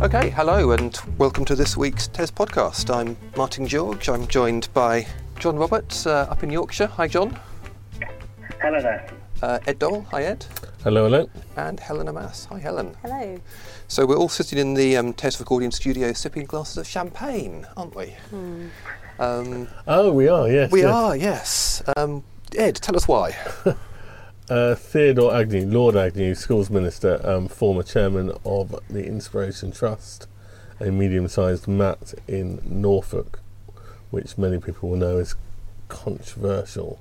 Okay, hello and welcome to this week's TES podcast. I'm Martin George. I'm joined by John Roberts uh, up in Yorkshire. Hi, John. Hello there. Uh, Ed Dorrell. Hi, Ed. Hello, hello. And Helen Amass. Hi, Helen. Hello. So we're all sitting in the um, TES recording studio sipping glasses of champagne, aren't we? Um, Oh, we are, yes. we yes. are, yes. Um, Ed, tell us why. Uh, Theodore Agnew, Lord Agnew, Schools Minister, um, former chairman of the Inspiration Trust, a medium sized MAT in Norfolk, which many people will know is controversial,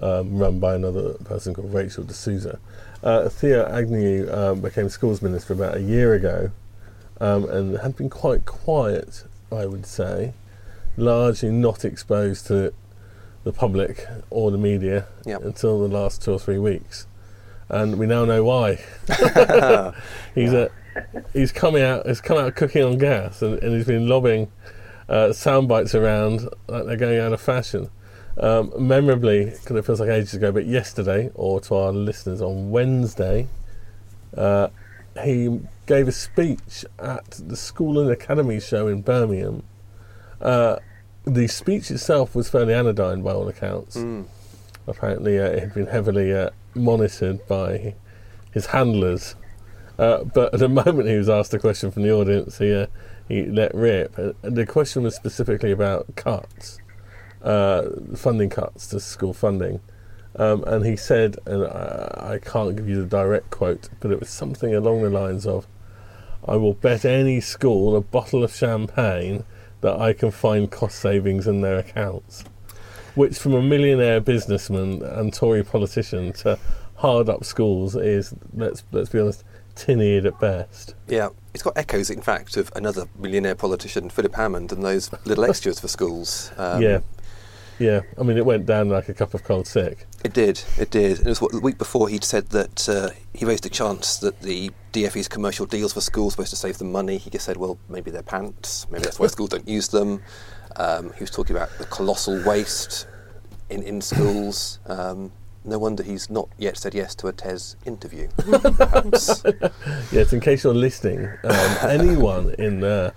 um, run by another person called Rachel de Souza. Uh, Theo Agnew um, became Schools Minister about a year ago um, and had been quite quiet, I would say, largely not exposed to the public or the media Yep. until the last two or three weeks, and we now know why. he's uh, he's coming out. He's come out cooking on gas, and, and he's been lobbing uh, sound bites around like they're going out of fashion. Um, memorably, because it feels like ages ago, but yesterday, or to our listeners on Wednesday, uh, he gave a speech at the School and Academy show in Birmingham. Uh, the speech itself was fairly anodyne by all accounts. Mm. Apparently, uh, it had been heavily uh, monitored by his handlers. Uh, but at the moment he was asked a question from the audience, he, uh, he let rip. Uh, And the question was specifically about cuts, uh, funding cuts to school funding. Um, and he said, and I, I can't give you the direct quote, but it was something along the lines of, I will bet any school a bottle of champagne that I can find cost savings in their accounts. Which, from a millionaire businessman and Tory politician to hard up schools, is, let's, let's be honest, tin eared at best. Yeah, it's got echoes, in fact, of another millionaire politician, Philip Hammond, and those little extras for schools. Um, yeah. Yeah. I mean, it went down like a cup of cold sick. It did, it did. And it was what, the week before he'd said that uh, he raised a chance that the DFE's commercial deals for schools were supposed to save them money. He just said, well, maybe they're pants, maybe that's why schools don't use them. Um, he was talking about the colossal waste in, in schools. Um, no wonder he's not yet said yes to a TES interview, perhaps. Yes, in case you're listening, um, anyone in uh,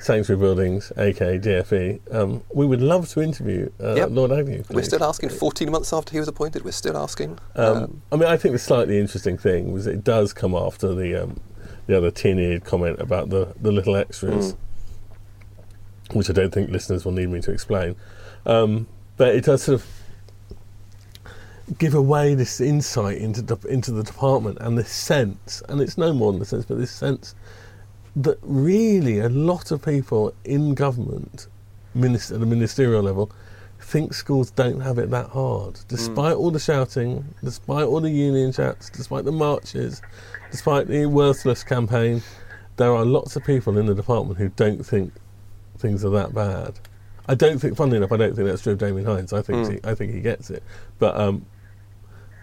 sanctuary buildings, aka DFE, um, we would love to interview uh, Yep. Lord Agnew. We're still asking 14 months after he was appointed, we're still asking. Um, I mean, I think the slightly interesting thing was it does come after the um, the other tin-eared comment about the, the little extras, Mm. which I don't think listeners will need me to explain. Um, but it does sort of give away this insight into the, into the department and this sense, and it's no more than a sense, but this sense that really a lot of people in government, minist- at the ministerial level, think schools don't have it that hard. Despite all the shouting, despite all the union chats, despite the marches, despite the worthless campaign, there are lots of people in the department who don't think things are that bad. I don't think, funnily enough, I don't think that's true of Damian Hinds. I think Mm. he, I think he gets it, but um,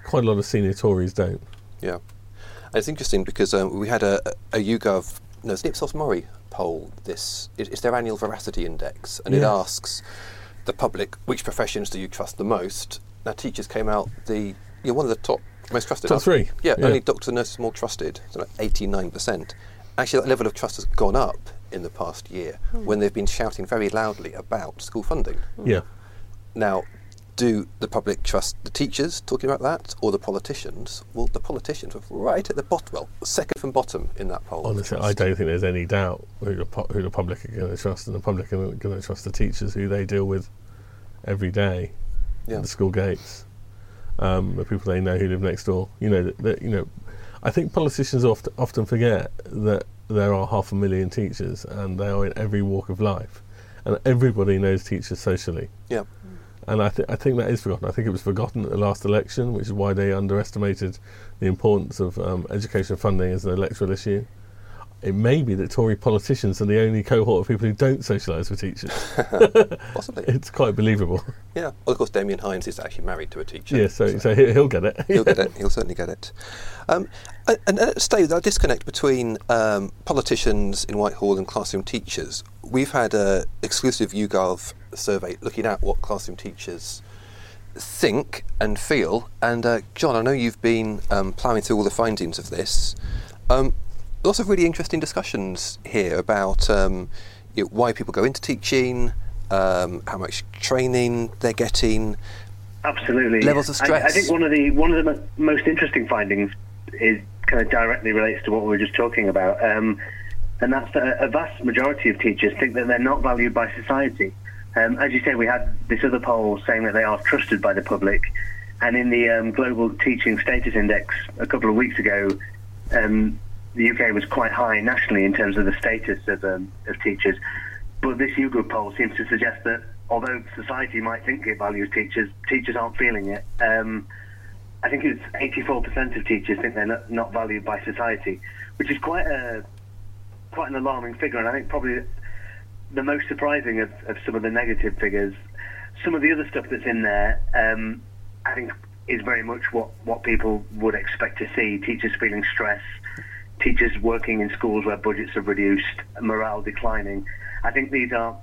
quite a lot of senior Tories don't. Yeah, it's interesting because um, we had a, a YouGov, no, it's an Ipsos Mori poll. This it- it's their annual veracity index, and it asks the public which professions do you trust the most. Now, teachers came out the you're one of the top most trusted. Top three, Yeah, yeah. only doctors and nurses more trusted. So like eighty nine percent. Actually, that level of trust has gone up in the past year hmm. when they've been shouting very loudly about school funding. Yeah. Now, do the public trust the teachers talking about that or the politicians? Well, the politicians were right at the bottom, well, second from bottom in that poll. Honestly, I don't think there's any doubt who the, pu- who the public are going to trust, and the public are going to trust the teachers who they deal with every day Yeah. at the school gates, um, the people they know who live next door. You know, that, that, you know, I think politicians oft, often forget that there are half a million teachers, and they are in every walk of life, and everybody knows teachers socially. Yeah. And I, th- I think that is forgotten. I think it was forgotten at the last election, which is why they underestimated the importance of um, education funding as an electoral issue. It may be that Tory politicians are the only cohort of people who don't socialise with teachers. Possibly. it's quite believable. yeah. Well, of course, Damian Hinds is actually married to a teacher. yeah, so, so he- he'll get it. He'll get it. He'll certainly get it. Um, and, and at stay that disconnect between um, politicians in Whitehall and classroom teachers. We've had an exclusive YouGov survey looking at what classroom teachers think and feel. And uh, John, I know you've been um, ploughing through all the findings of this. Um, lots of really interesting discussions here about um, you know, why people go into teaching, um, how much training they're getting, Absolutely. Levels of stress. I, I think one of the one of the mo- most interesting findings is kind of directly relates to what we were just talking about, um, and that's that a vast majority of teachers think that they're not valued by society. Um, as you say, we had this other poll saying that they are trusted by the public, and in the um, Global Teaching Status Index a couple of weeks ago, um, the UK was quite high nationally in terms of the status of, um, of teachers. But this YouGov poll seems to suggest that although society might think it values teachers, teachers aren't feeling it. Um, I think it's 84% of teachers think they're not, not valued by society, which is quite a quite an alarming figure, and I think probably the most surprising of, of some of the negative figures. Some of the other stuff that's in there, um, I think, is very much what, what people would expect to see. Teachers feeling stress, teachers working in schools where budgets are reduced, morale declining. I think these are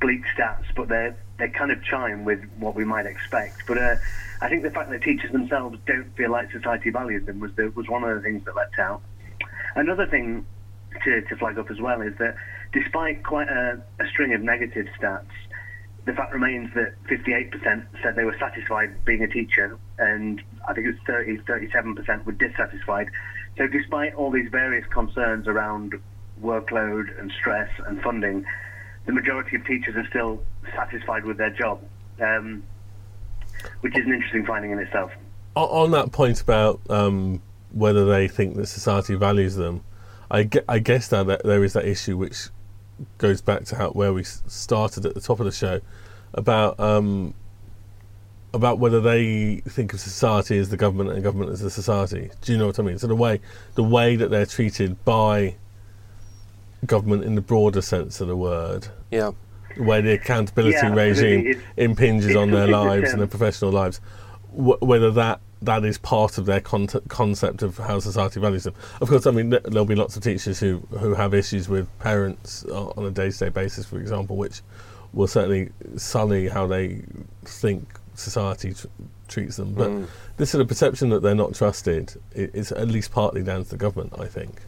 bleak stats, but they they kind of chime with what we might expect. But uh, I think the fact that teachers themselves don't feel like society values them was the, was one of the things that leapt out. Another thing to, to flag up as well is that despite quite a, a string of negative stats, the fact remains that 58% said they were satisfied being a teacher, and I think it was 30, 37% were dissatisfied. So, despite all these various concerns around workload and stress and funding, the majority of teachers are still satisfied with their job, um, which is an interesting finding in itself. On, that point about um, whether they think that society values them, I, gue- I guess that there is that issue which goes back to how where we started at the top of the show about um, about whether they think of society as the government and government as the society. Do you know what I mean? So the way the way that they're treated by government in the broader sense of the word, Yeah. the way the accountability Yeah, regime It's- impinges it's on their something that, lives and their professional lives, wh- whether that that is part of their con- concept of how society values them. Of course, I mean there'll be lots of teachers who who have issues with parents on a day to day basis, for example, which will certainly sully how they think society tr- treats them. But Mm. this sort of perception that they're not trusted i- is at least partly down to the government, I think.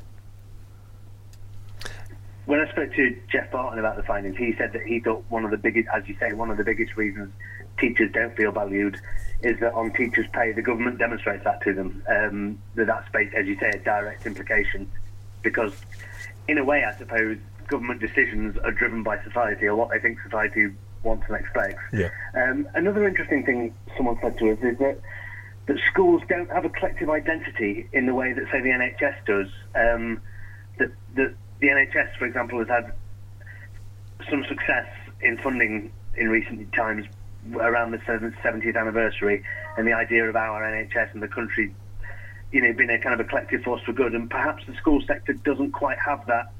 When I spoke to Geoff Barton about the findings, he said that he thought one of the biggest, as you say, one of the biggest reasons teachers don't feel valued is that on teachers' pay, the government demonstrates that to them. Um, that that's, based, as you say, a direct implication. Because, in a way, I suppose government decisions are driven by society or what they think society wants and expects. Yeah. Um, another interesting thing someone said to us is that that schools don't have a collective identity in the way that, say, the NHS does. Um, that, that the NHS, for example, has had some success in funding in recent times around the 70th anniversary and the idea of our NHS and the country, you know, being a kind of a collective force for good. And perhaps the school sector doesn't quite have that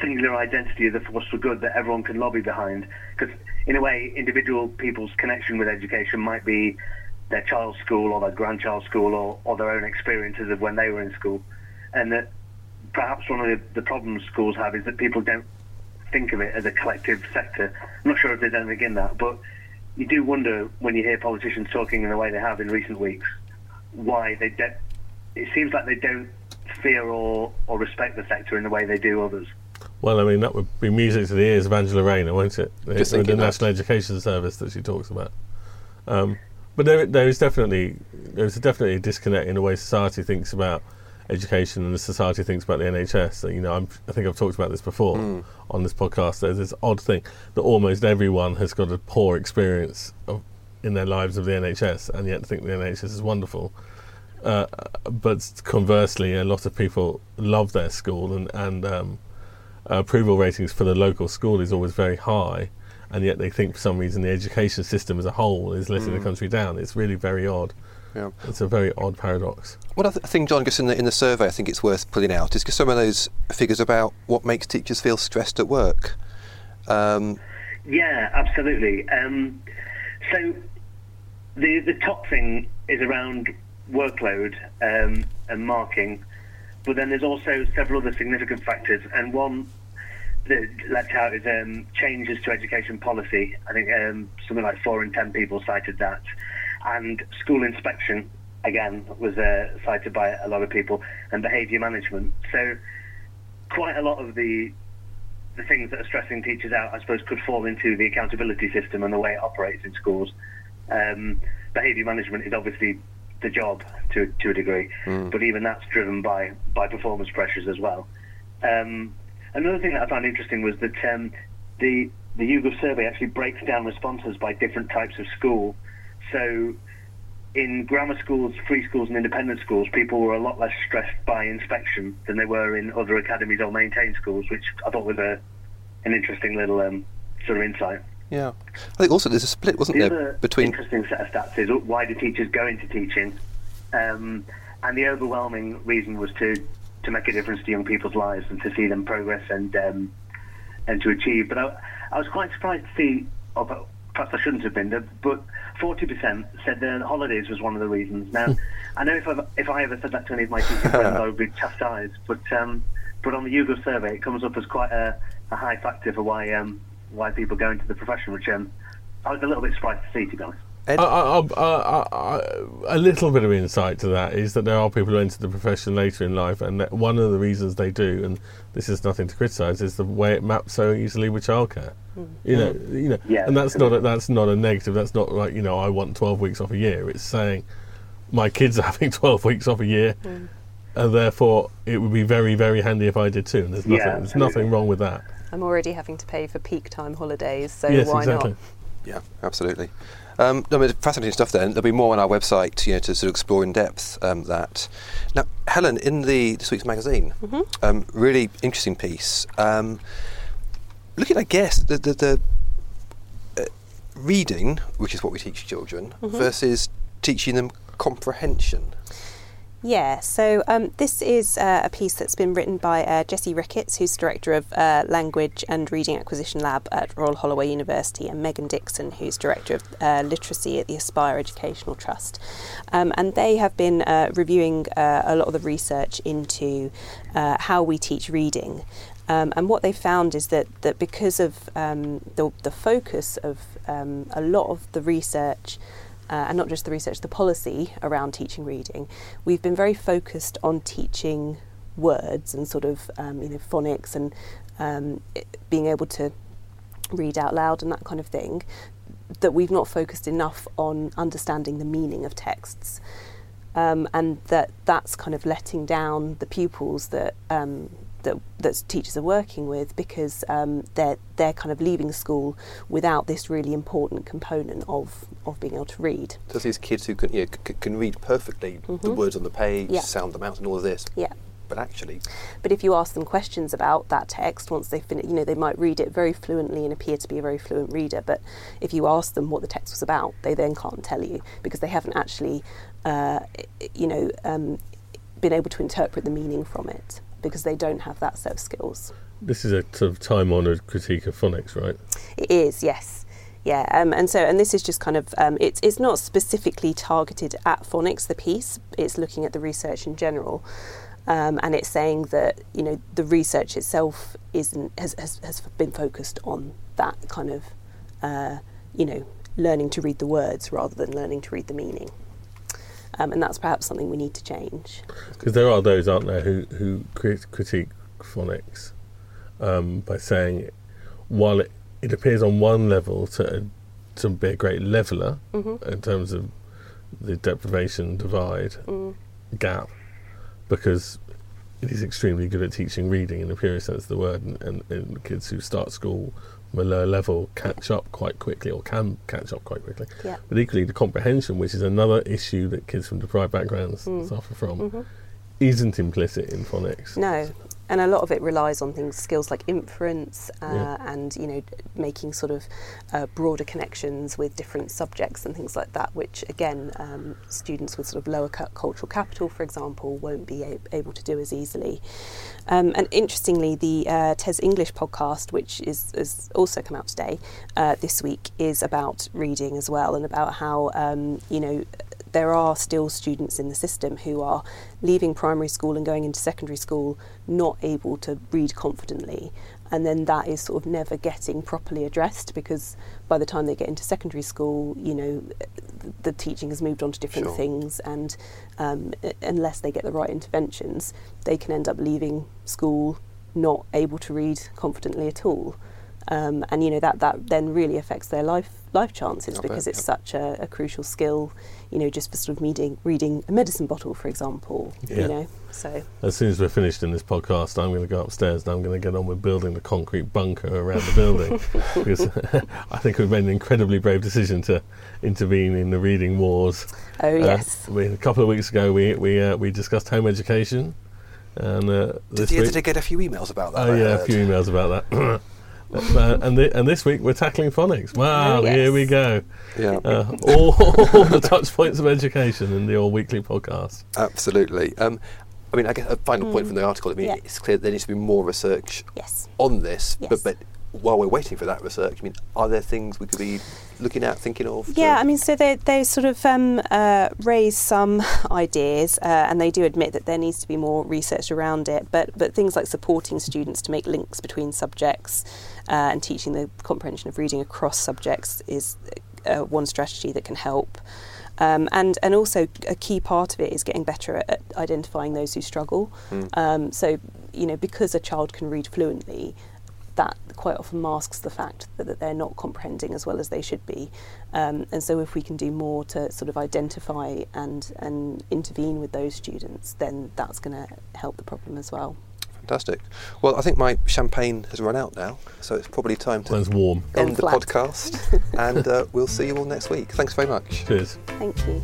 singular identity of the force for good that everyone can lobby behind. Because, in a way, individual people's connection with education might be their child's school or their grandchild's school or, or their own experiences of when they were in school. And that perhaps one of the, the problems schools have is that people don't think of it as a collective sector. I'm not sure if there's anything in that, but you do wonder when you hear politicians talking in the way they have in recent weeks why they don't. It seems like they don't fear or, or respect the sector in the way they do others. Well, I mean, that would be music to the ears of Angela Rayner, won't it? The, Just the thinking that. National Education Service that she talks about. Um, but there, there is definitely there is definitely a disconnect in the way society thinks about education and the society thinks about the NHS. You know, I'm, I think I've talked about this before on this podcast. There's this odd thing that almost everyone has got a poor experience of, in their lives of the NHS, and yet think the NHS is wonderful. Uh, but conversely, a lot of people love their school, and and um, approval ratings for the local school is always very high, and yet they think for some reason the education system as a whole is letting the country down. It's really very odd. Yeah. It's a very odd paradox. One other thing, John, just in the, in the survey, I think it's worth pulling out is just some of those figures about what makes teachers feel stressed at work. Um, Yeah, absolutely. Um, so the the top thing is around workload um, and marking, but then there's also several other significant factors, and one that left out is um, changes to education policy. I think um, something like four in ten people cited that, and school inspection again, was uh, cited by a lot of people, and behaviour management. So, quite a lot of the the things that are stressing teachers out, I suppose, could fall into the accountability system and the way it operates in schools. Um, behaviour management is obviously the job to to a degree, mm. but even that's driven by by performance pressures as well. Um, another thing that I found interesting was that um, the the YouGov survey actually breaks down responses by different types of school. So in grammar schools, free schools, and independent schools, people were a lot less stressed by inspection than they were in other academies or maintained schools, which I thought was a an interesting little um, sort of insight. Yeah, I think also there's a split, wasn't the there, between interesting set of stats is why do teachers go into teaching, um, and the overwhelming reason was to to make a difference to young people's lives and to see them progress and um, and to achieve. But I, I was quite surprised to see, perhaps I shouldn't have been, there, but 40% said that holidays was one of the reasons. Now, I know if I if I ever said that to any of my teaching friends, I would be chastised. But um, but on the YouGov survey, it comes up as quite a, a high factor for why um, why people go into the profession, which um, I was a little bit surprised to see, to be honest. A little bit of insight to that is that there are people who enter the profession later in life, and one of the reasons they do, and this is nothing to criticise, is the way it maps so easily with childcare. Mm. You know, you know, yeah, and that's not a, that's not a negative. That's not like you know I want twelve weeks off a year. It's saying my kids are having twelve weeks off a year, mm. and therefore it would be very very handy if I did too. And there's nothing yeah, there's nothing wrong with that. I'm already having to pay for peak time holidays, so yes, why exactly. not? Yeah, absolutely. Um, I mean, fascinating stuff. Then there'll be more on our website, you know, to sort of explore in depth um, that. Now, Helen, in the this week's magazine, mm-hmm. um, really interesting piece. Um, looking, I guess, the the, the uh, reading, which is what we teach children, mm-hmm. versus teaching them comprehension. Yeah, so um, this is uh, a piece that's been written by uh, Jessie Ricketts, who's Director of uh, Language and Reading Acquisition Lab at Royal Holloway University, and Megan Dixon, who's Director of uh, Literacy at the Aspire Educational Trust. Um, and they have been uh, reviewing uh, a lot of the research into how we teach reading. Um, and what they found is that, that because of um, the, the focus of um, a lot of the research uh, and not just the research, the policy around teaching reading, we've been very focused on teaching words and sort of um, you know phonics and um, being able to read out loud and that kind of thing. That we've not focused enough on understanding the meaning of texts. Um, and that that's kind of letting down the pupils that um, that that teachers are working with because um, they're they're kind of leaving school without this really important component of of being able to read. So these kids who can you know, c- can read perfectly mm-hmm. the words on the page, yeah. sound them out, and all of this. Yeah. But actually, but if you ask them questions about that text, once they finish, you know, they might read it very fluently and appear to be a very fluent reader. But if you ask them what the text was about, they then can't tell you because they haven't actually, uh, you know, um, been able to interpret the meaning from it because they don't have that set of skills. This is a sort of time-honoured critique of phonics, right? It is, yes. Yeah, um, and so and this is just kind of um, it's it's not specifically targeted at phonics. The piece it's looking at the research in general, um, and it's saying that you know the research itself isn't has has, has been focused on that kind of uh, you know learning to read the words rather than learning to read the meaning um, and that's perhaps something we need to change. Because there are those, aren't there, who who critique phonics um, by saying while it, it appears on one level to to be a great leveler mm-hmm. in terms of the deprivation divide mm. gap, because it is extremely good at teaching reading in the purest sense of the word, and, and, and kids who start school lower level catch up quite quickly or can catch up quite quickly. Yeah. But equally, the comprehension, which is another issue that kids from deprived backgrounds mm. suffer from, mm-hmm. isn't implicit in phonics. No, and a lot of it relies on things skills like inference uh, yeah. and you know making sort of uh, broader connections with different subjects and things like that which again um, students with sort of lower cu- cultural capital for example won't be a- able to do as easily um, and interestingly the uh, TES English podcast which is has also come out today uh, this week is about reading as well and about how um, you know there are still students in the system who are leaving primary school and going into secondary school not able to read confidently. and then that is sort of never getting properly addressed because by the time they get into secondary school, you know, the teaching has moved on to different Sure. things, and um, unless they get the right interventions, they can end up leaving school not able to read confidently at all. Um, and you know that that then really affects their life life chances I because bet, it's yeah. such a, a crucial skill. You know, just for sort of reading reading a medicine bottle, for example. Yeah. You know, so As soon as we're finished in this podcast, I'm going to go upstairs and I'm going to get on with building the concrete bunker around the building because I think we've made an incredibly brave decision to intervene in the reading wars. oh Uh, yes, we, a couple of weeks ago, we we uh, we discussed home education, and uh, Did this you, week, did you get a few emails about that? oh I yeah, a few emails about that. Uh, and thi- and this week we're tackling phonics. Wow, Oh, yes. here we go. Yeah, Uh, all, all the touch points of education in the all weekly podcast. absolutely. Um, I mean, I guess a final point from the article. I mean, Yeah. it's clear there needs to be more research yes. on this. Yes. But, but while we're waiting for that research, I mean, are there things we could be looking at, thinking of? Yeah, I mean, so they they sort of um, uh, raise some ideas, uh, and they do admit that there needs to be more research around it. But but things like supporting students to make links between subjects uh, and teaching the comprehension of reading across subjects is uh, one strategy that can help. Um, and and also a key part of it is getting better at, at identifying those who struggle. Um, so you know, because a child can read fluently, that quite often masks the fact that, that they're not comprehending as well as they should be. Um, and so, if we can do more to sort of identify and and intervene with those students, then that's going to help the problem as well. Fantastic. Well, I think my champagne has run out now, so it's probably time to Mine's warm. end the Gone flat. podcast. and uh, we'll see you all next week. Thanks very much. Cheers. Thank you.